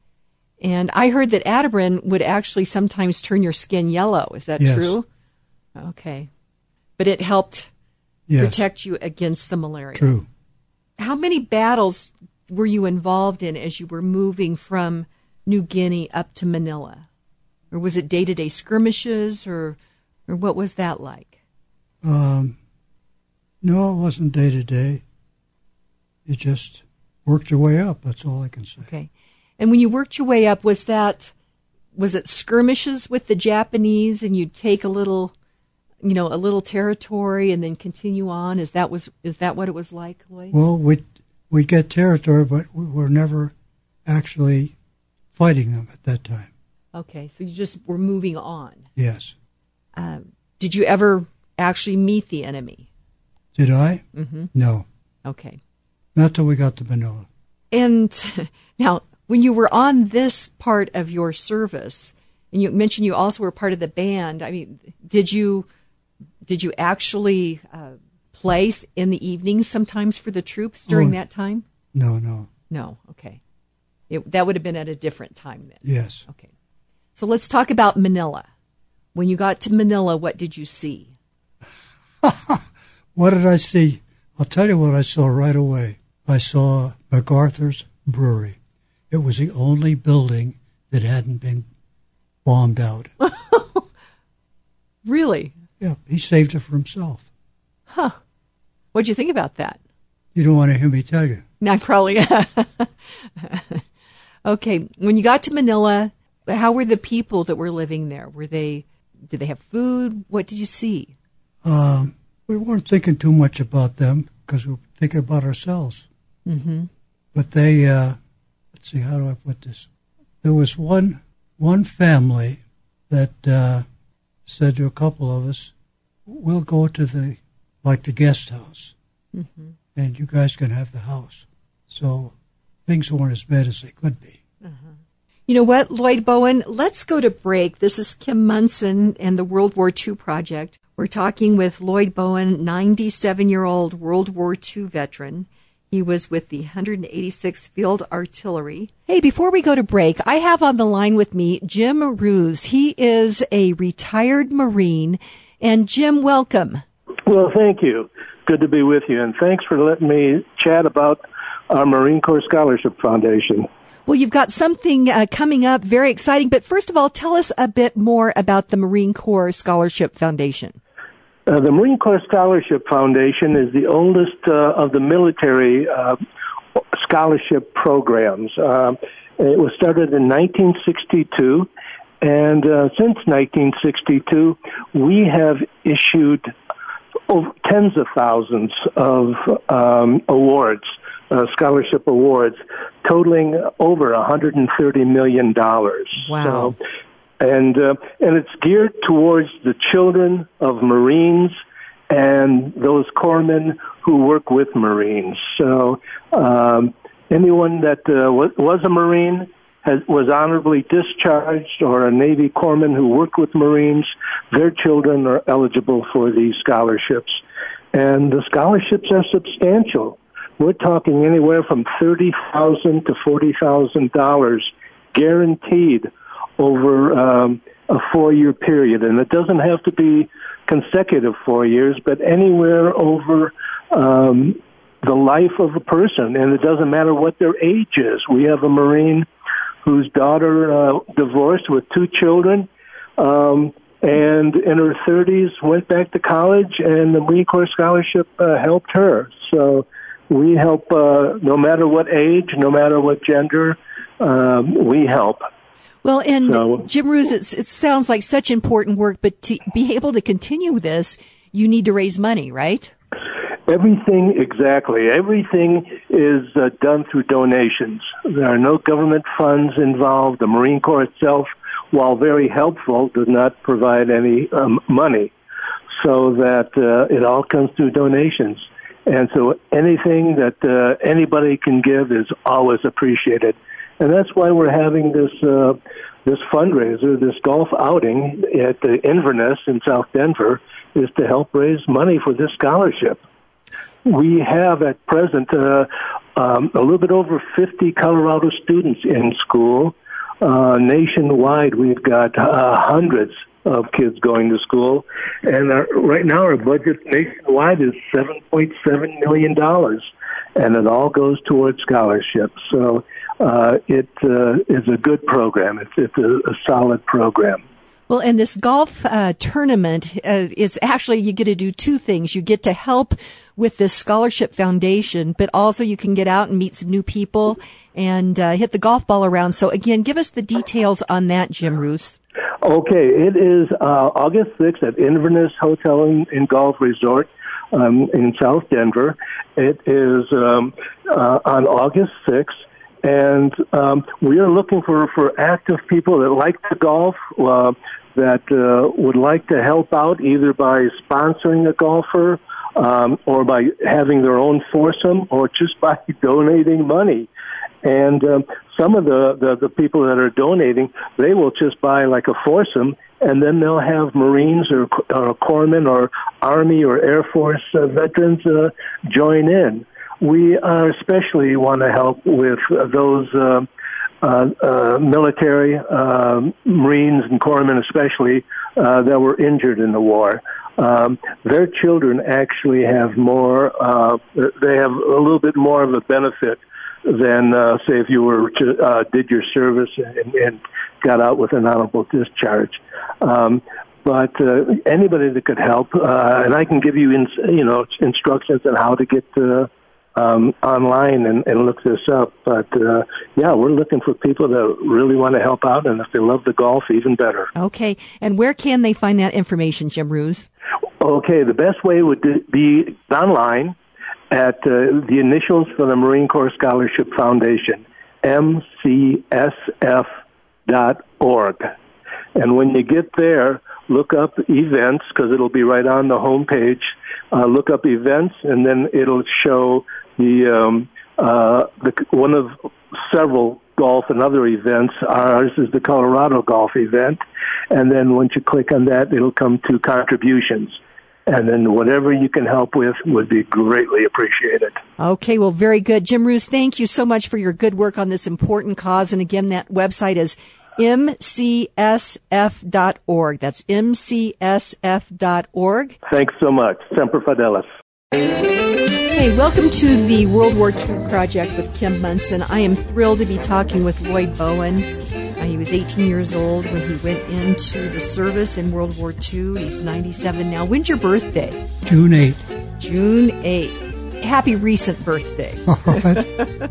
And I heard that Atabrine would actually sometimes turn your skin yellow. Is that Yes. true? Okay. But it helped Yes, protect you against the malaria. true. How many battles were you involved in as you were moving from New Guinea up to Manila? Or was it day to day skirmishes or or what was that like? Um, no, it wasn't day to day. You just worked your way up. That's all I can say. Okay. And when you worked your way up, was that was it skirmishes with the Japanese and you'd take a little you know, a little territory and then continue on? Is that was is that what it was like, Lloyd? Well, we we'd get territory, but we were never actually fighting them at that time. Okay, so you just were moving on. Yes. Did you ever actually meet the enemy? Did I? Mm-hmm. No, Okay. not till we got to Manila. And now, when you were on this part of your service, and you mentioned you also were part of the band. I mean, did you did you actually uh, play in the evenings sometimes for the troops during Oh, that time? No, no. No. Okay. It, that would have been at a different time then. Yes. Okay. So let's talk about Manila. When you got to Manila, what did you see? What did I see? I'll tell you what I saw right away. I saw MacArthur's Brewery. It was the only building that hadn't been bombed out. Really? Yeah, he saved it for himself. Huh. What'd you think about that? You don't want to hear me tell you. I probably. okay. When you got to Manila, how were the people that were living there? Were they? Did they have food? What did you see? Um, we weren't thinking too much about them because we were thinking about ourselves. Mm-hmm. But they, uh, let's see, how do I put this? There was one one family that uh, said to a couple of us, "We'll go to the like the guest house, mm-hmm. and you guys can have the house." So things weren't as bad as they could be. Uh-huh. You know what, Lloyd Bowen? Let's go to break. This is Kim Monson and the World War II Project. We're talking with Lloyd Bowen, 97 year old World War II veteran. He was with the 186th Field Artillery. Hey, before we go to break, I have on the line with me Jim Ruse. He is a retired Marine. And Jim, welcome. Well, thank you. Good to be with you, and thanks for letting me chat about our Marine Corps Scholarship Foundation. Well, you've got something uh, coming up very exciting. But first of all, tell us a bit more about the Marine Corps Scholarship Foundation. Uh, the Marine Corps Scholarship Foundation is the oldest uh, of the military uh, scholarship programs. Uh, it was started in 1962, and uh, since 1962, we have issued over tens of thousands of um, awards, uh, scholarship awards, totaling over 130 million dollars. Wow. So, and uh, and it's geared towards the children of Marines and those corpsmen who work with Marines. So um, anyone that uh, was, was a Marine has, was honorably discharged, or a Navy corpsman who worked with Marines, their children are eligible for these scholarships, and the scholarships are substantial. We're talking anywhere from thirty thousand to forty thousand dollars guaranteed over um, a four-year period, and it doesn't have to be consecutive four years, but anywhere over um, the life of a person, and it doesn't matter what their age is. We have a Marine whose daughter uh, divorced with two children, um, and in her 30s went back to college, and the Marine Corps scholarship uh, helped her. So we help uh, no matter what age, no matter what gender, um, we help. Well, and So- Jim Ruse, it's, it sounds like such important work, but to be able to continue this, you need to raise money, right? Everything, exactly. Everything is uh, done through donations. There are no government funds involved. The Marine Corps itself, while very helpful, does not provide any um, money. So that uh, it all comes through donations. And so anything that uh, anybody can give is always appreciated. And that's why we're having this uh, this fundraiser, this golf outing at the Inverness in South Denver, is to help raise money for this scholarship we have at present uh, um, a little bit over 50 Colorado students in school. Uh, nationwide, we've got uh, hundreds of kids going to school, and our, right now our budget nationwide is 7.7 million dollars, and it all goes towards scholarships. So uh, it uh, is a good program. It's it's a, a solid program. Well, and this golf uh, tournament uh, is actually you get to do two things. You get to help with this scholarship foundation, but also you can get out and meet some new people and uh, hit the golf ball around. So again, give us the details on that, Jim Roos. Okay, it is uh, August 6th at Inverness Hotel and, and Golf Resort um, in South Denver. It is um, uh, on August 6th, and um, we are looking for, for active people that like to golf, uh, that uh, would like to help out either by sponsoring a golfer um, or by having their own foursome or just by donating money. And um, some of the, the the people that are donating, they will just buy like a foursome, and then they'll have Marines or, or corpsmen or Army or Air Force uh, veterans uh, join in. We uh, especially want to help with those. Uh, uh, uh, military, uh, Marines and corpsmen especially, uh, that were injured in the war. Um, their children actually have more, uh, they have a little bit more of a benefit than, uh, say, if you were to, uh, did your service and, and got out with an honorable discharge. Um, but uh, anybody that could help, uh, and I can give you, you know, instructions on how to get uh, um, online and, and look this up. But uh, yeah, we're looking for people that really want to help out, and if they love the golf, even better. Okay, and where can they find that information, Jim Roos? Okay, the best way would be online at uh, the initials for the Marine Corps Scholarship Foundation, mcsf.org. And when you get there, look up events because it'll be right on the home page. Uh, look up events, and then it'll show the um, uh, the one of several golf and other events. Ours is the Colorado Golf event, and then once you click on that, it'll come to contributions. And then whatever you can help with would be greatly appreciated. Okay, well, very good. Jim Roos, thank you so much for your good work on this important cause. And again, that website is mcsf.org. That's mcsf.org. Thanks so much. Semper Fidelis. Hey, welcome to the World War II Project with Kim Monson. I am thrilled to be talking with Lloyd Bowen. Uh, he was 18 years old when he went into the service in World War II. He's 97 now. When's your birthday? June 8. June 8. Happy recent birthday.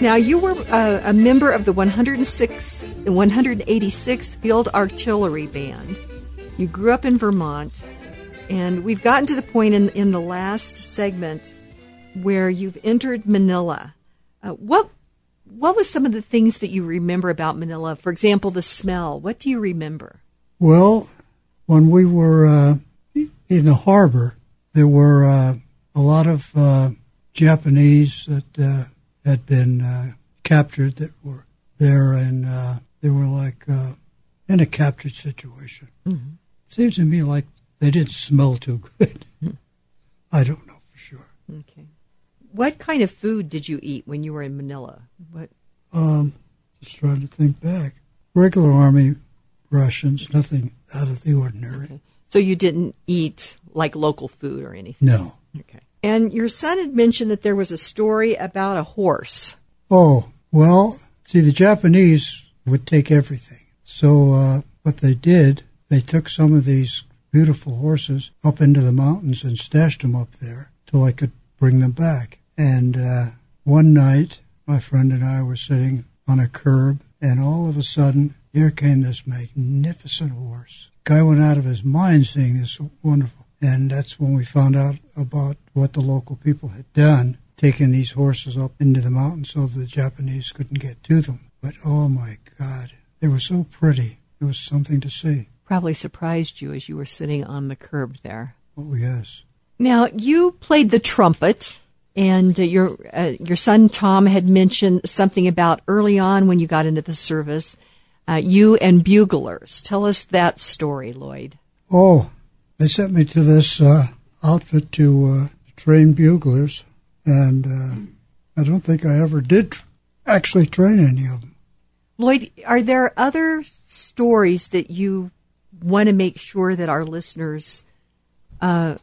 Now, you were uh, a member of the 106, 186th Field Artillery Band. You grew up in Vermont. And we've gotten to the point in, in the last segment where you've entered Manila. Uh, what what was some of the things that you remember about Manila? For example, the smell. What do you remember? Well, when we were uh, in the harbor, there were uh, a lot of uh, Japanese that uh, had been uh, captured that were there, and they were like in a captured situation. Mm-hmm. Seems to me like they didn't smell too good. I don't know for sure. Okay. What kind of food did you eat when you were in Manila? What? Um, just trying to think back. Regular army rations, nothing out of the ordinary. Okay. So you didn't eat like local food or anything? No. Okay. And your son had mentioned that there was a story about a horse. Oh, well, see, the Japanese would take everything. So uh, what they did, they took some of these beautiful horses up into the mountains and stashed them up there till I could bring them back. And uh, one night, my friend and I were sitting on a curb, and all of a sudden, here came this magnificent horse. Guy went out of his mind seeing this wonderful. And that's when we found out about what the local people had done, taking these horses up into the mountains so the Japanese couldn't get to them. But oh my God, they were so pretty. It was something to see probably surprised you as you were sitting on the curb there. Oh, yes. Now, you played the trumpet, and uh, your uh, your son Tom had mentioned something about early on when you got into the service, uh, you and buglers. Tell us that story, Lloyd. Oh, they sent me to this uh, outfit to uh, train buglers, and uh, I don't think I ever did actually train any of them. Lloyd, are there other stories that you want to make sure that our listeners uh,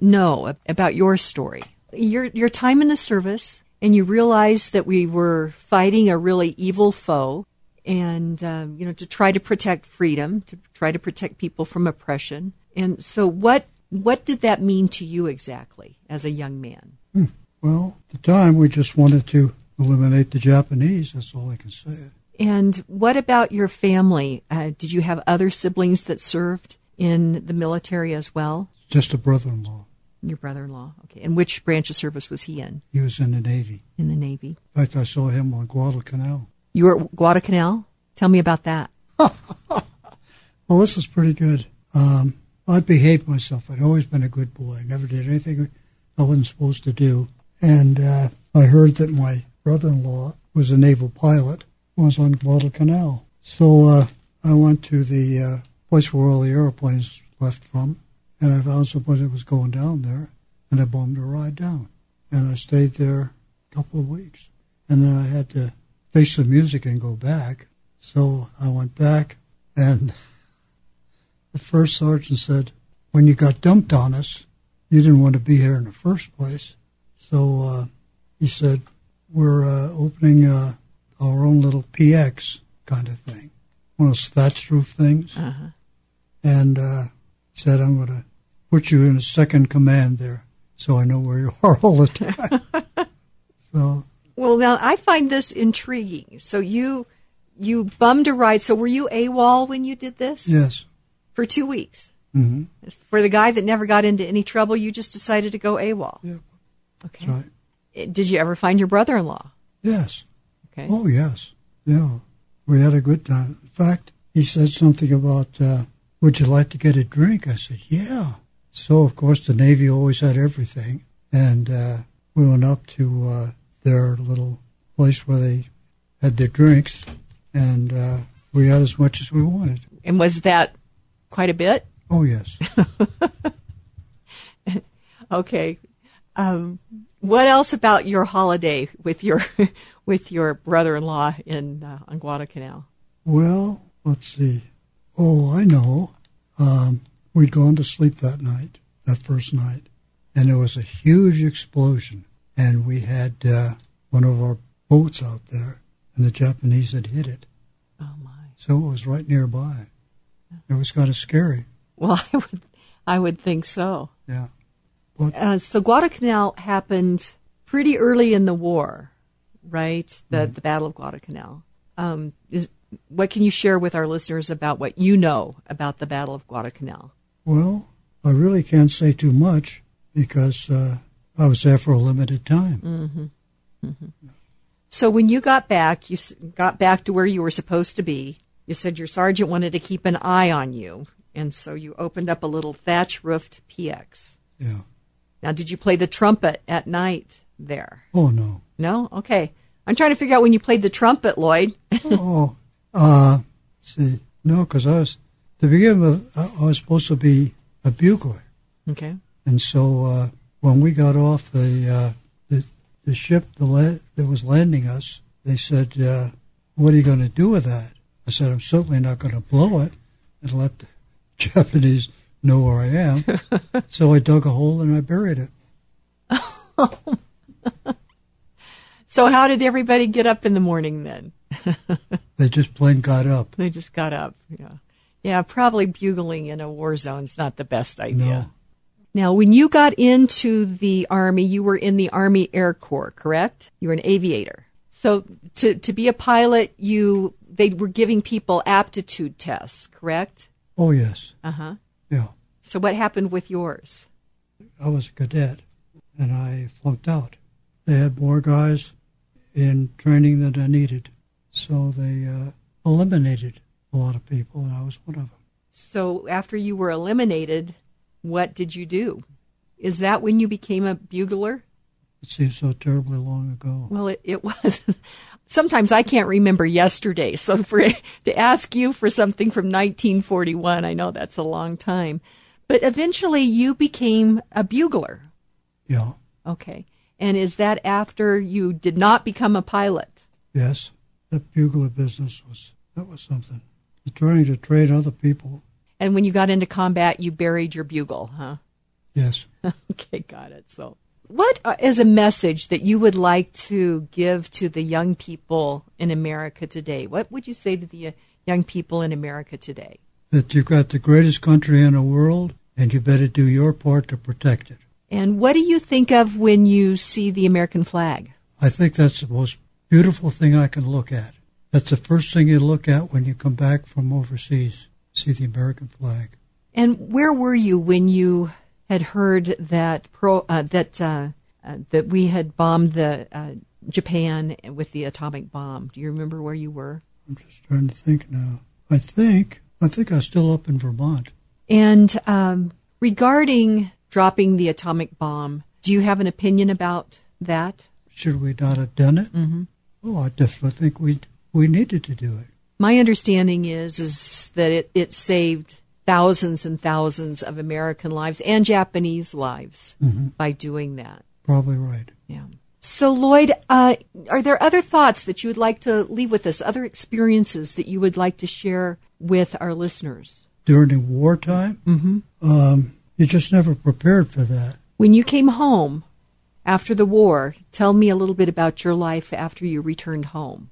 know about your story. Your your time in the service, and you realize that we were fighting a really evil foe, and um, you know to try to protect freedom, to try to protect people from oppression. And so, what what did that mean to you exactly as a young man? Hmm. Well, at the time, we just wanted to eliminate the Japanese. That's all I can say. And what about your family? Uh, did you have other siblings that served in the military as well? Just a brother in law. Your brother in law. Okay. And which branch of service was he in? He was in the Navy. In the Navy. In fact, I saw him on Guadalcanal. You were at Guadalcanal? Tell me about that. well, this was pretty good. Um, I'd behaved myself. I'd always been a good boy. I never did anything I wasn't supposed to do. And uh, I heard that my brother in law was a naval pilot, was on Guadalcanal. So uh, I went to the uh, place where all the airplanes left from, and I found somebody that was going down there, and I bombed a ride down. And I stayed there a couple of weeks. And then I had to face the music and go back. So I went back, and the first sergeant said, When you got dumped on us, you didn't want to be here in the first place. So uh, he said, We're uh, opening uh, our own little PX kind of thing, one of those thatched roof things. Uh-huh. And uh, said, I'm going to put you in a second command there so I know where you are all the time. so Well, now I find this intriguing. So you you bummed a ride. So were you AWOL when you did this yes, for two weeks? hmm For the guy that never got into any trouble, you just decided to go AWOL. yeah, Okay. right. Did you ever find your brother-in-law? Yes. Okay. Oh, yes. Yeah. We had a good time. In fact, he said something about, uh, would you like to get a drink? I said, yeah. So, of course, the Navy always had everything. And uh, we went up to uh, their little place where they had their drinks. And uh, we had as much as we wanted. And was that quite a bit? Oh, yes. Okay. Um, what else about your holiday with your with your brother-in-law in uh, on Guadalcanal? well, let's see. Oh, I know. Um, we'd gone to sleep that night, that first night, and there was a huge explosion. And we had uh, one of our boats out there, and the Japanese had hit it. Oh my. So it was right nearby. It was kind of scary. Well, I would I would think so. Yeah. Uh, so Guadalcanal happened pretty early in the war, right? The the Battle of Guadalcanal. Um, is what can you share with our listeners about what you know about the Battle of Guadalcanal? Well, I really can't say too much because uh, I was there for a limited time. So when you got back, you s- got back to where you were supposed to be. You said your sergeant wanted to keep an eye on you, and so you opened up a little thatch roofed PX. Yeah. Now, did you play the trumpet at night there? Oh, no. No? Okay. I'm trying to figure out when you played the trumpet, Lloyd. oh, uh, let's see. No, because I was, to begin with, I I was supposed to be a bugler. okay. And so uh, when we got off the, uh, the, the ship the la- that was landing us, they said, uh, what are you going to do with that? I said, I'm certainly not going to blow it and let the Japanese know where I am. so I dug a hole and I buried it. So how did everybody get up in the morning then? They just plain got up. They just got up. Yeah. Yeah, probably bugling in a war zone's not the best idea. No. Now, when you got into the Army, you were in the Army Air Corps, correct? You were an aviator. So to, to be a pilot, you they were giving people aptitude tests, correct? Oh, yes. Uh huh. Yeah. So what happened with yours? I was a cadet and I flunked out. They had more guys in training than I needed. So they uh, eliminated a lot of people, and I was one of them. So after you were eliminated, what did you do? Is that when you became a bugler? It seems so terribly long ago. Well, it, it was. Sometimes I can't remember yesterday. So for to ask you for something from 1941, I know that's a long time. But eventually you became a bugler. Yeah. Okay. And is that after you did not become a pilot? Yes. That bugler business was that was something. Trying to train other people. And when you got into combat, you buried your bugle, huh? Yes. Okay, got it. So, what uh, a message that you would like to give to the young people in America today? What would you say to the uh, young people in America today? That you've got the greatest country in the world, and you better do your part to protect it. And what do you think of when you see the American flag? I think that's the most beautiful thing I can look at. That's the first thing you look at when you come back from overseas. See the American flag. And where were you when you had heard that pro, uh, that uh, uh, that we had bombed the uh, Japan with the atomic bomb? Do you remember where you were? I'm just trying to think now. I think I think I was still up in Vermont. And um, regarding dropping the atomic bomb, do you have an opinion about that? Should we not have done it? Mm-hmm. Oh, I definitely think we we needed to do it. My understanding is is that it, it saved thousands and thousands of American lives and Japanese lives Mm-hmm. by doing that. Probably right. Yeah. So, Lloyd, uh, are there other thoughts that you would like to leave with us? Other experiences that you would like to share with our listeners? During the wartime, Mm-hmm. um, you just never prepared for that. When you came home after the war, tell me a little bit about your life after you returned home.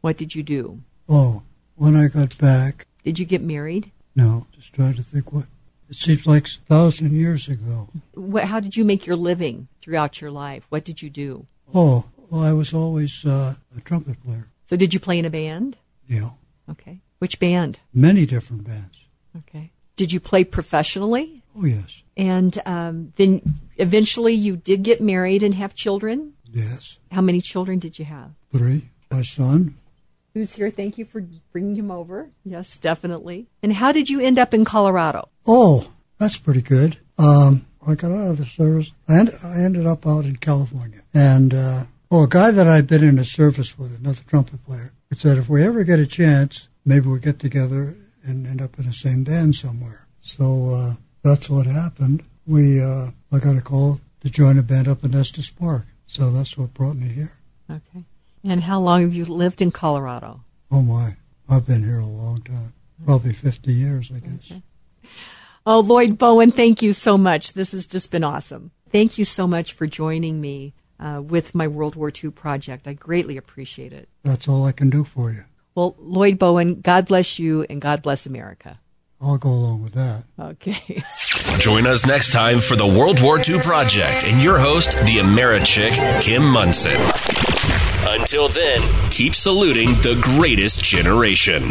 What did you do? Oh, when I got back, Did you get married? No, just trying to think what. It seems like a thousand years ago. What, how did you make your living throughout your life? What did you do? Oh, well, I was always uh, a trumpet player. So, did you play in a band? Yeah. Okay. Which band? many different bands. Okay. Did you play professionally? Oh, yes, And um, then eventually you did get married and have children. yes. How many children did you have? Three. My son, Who's here? Thank you for bringing him over. Yes, definitely. And how did you end up in Colorado? Oh, that's pretty good. Um, I got out of the service, and I ended up out in California. And uh, oh, a guy that I'd been in a service with, another trumpet player, he said, if we ever get a chance, maybe we'll get together and end up in the same band somewhere. So uh, that's what happened. We uh, I got a call to join a band up in Estes Park. So that's what brought me here. Okay. And how long have you lived in Colorado? Oh my, I've been here a long time, probably 50 years, I guess. Oh, Lloyd Bowen, thank you so much. This has just been awesome. Thank you so much for joining me uh, with my World War II project. I greatly appreciate it. That's all I can do for you. Well, Lloyd Bowen, God bless you and God bless America. I'll go along with that. Okay. Join us next time for the World War II Project and your host, the Americhick, Kim Monson. Until then, keep saluting the greatest generation.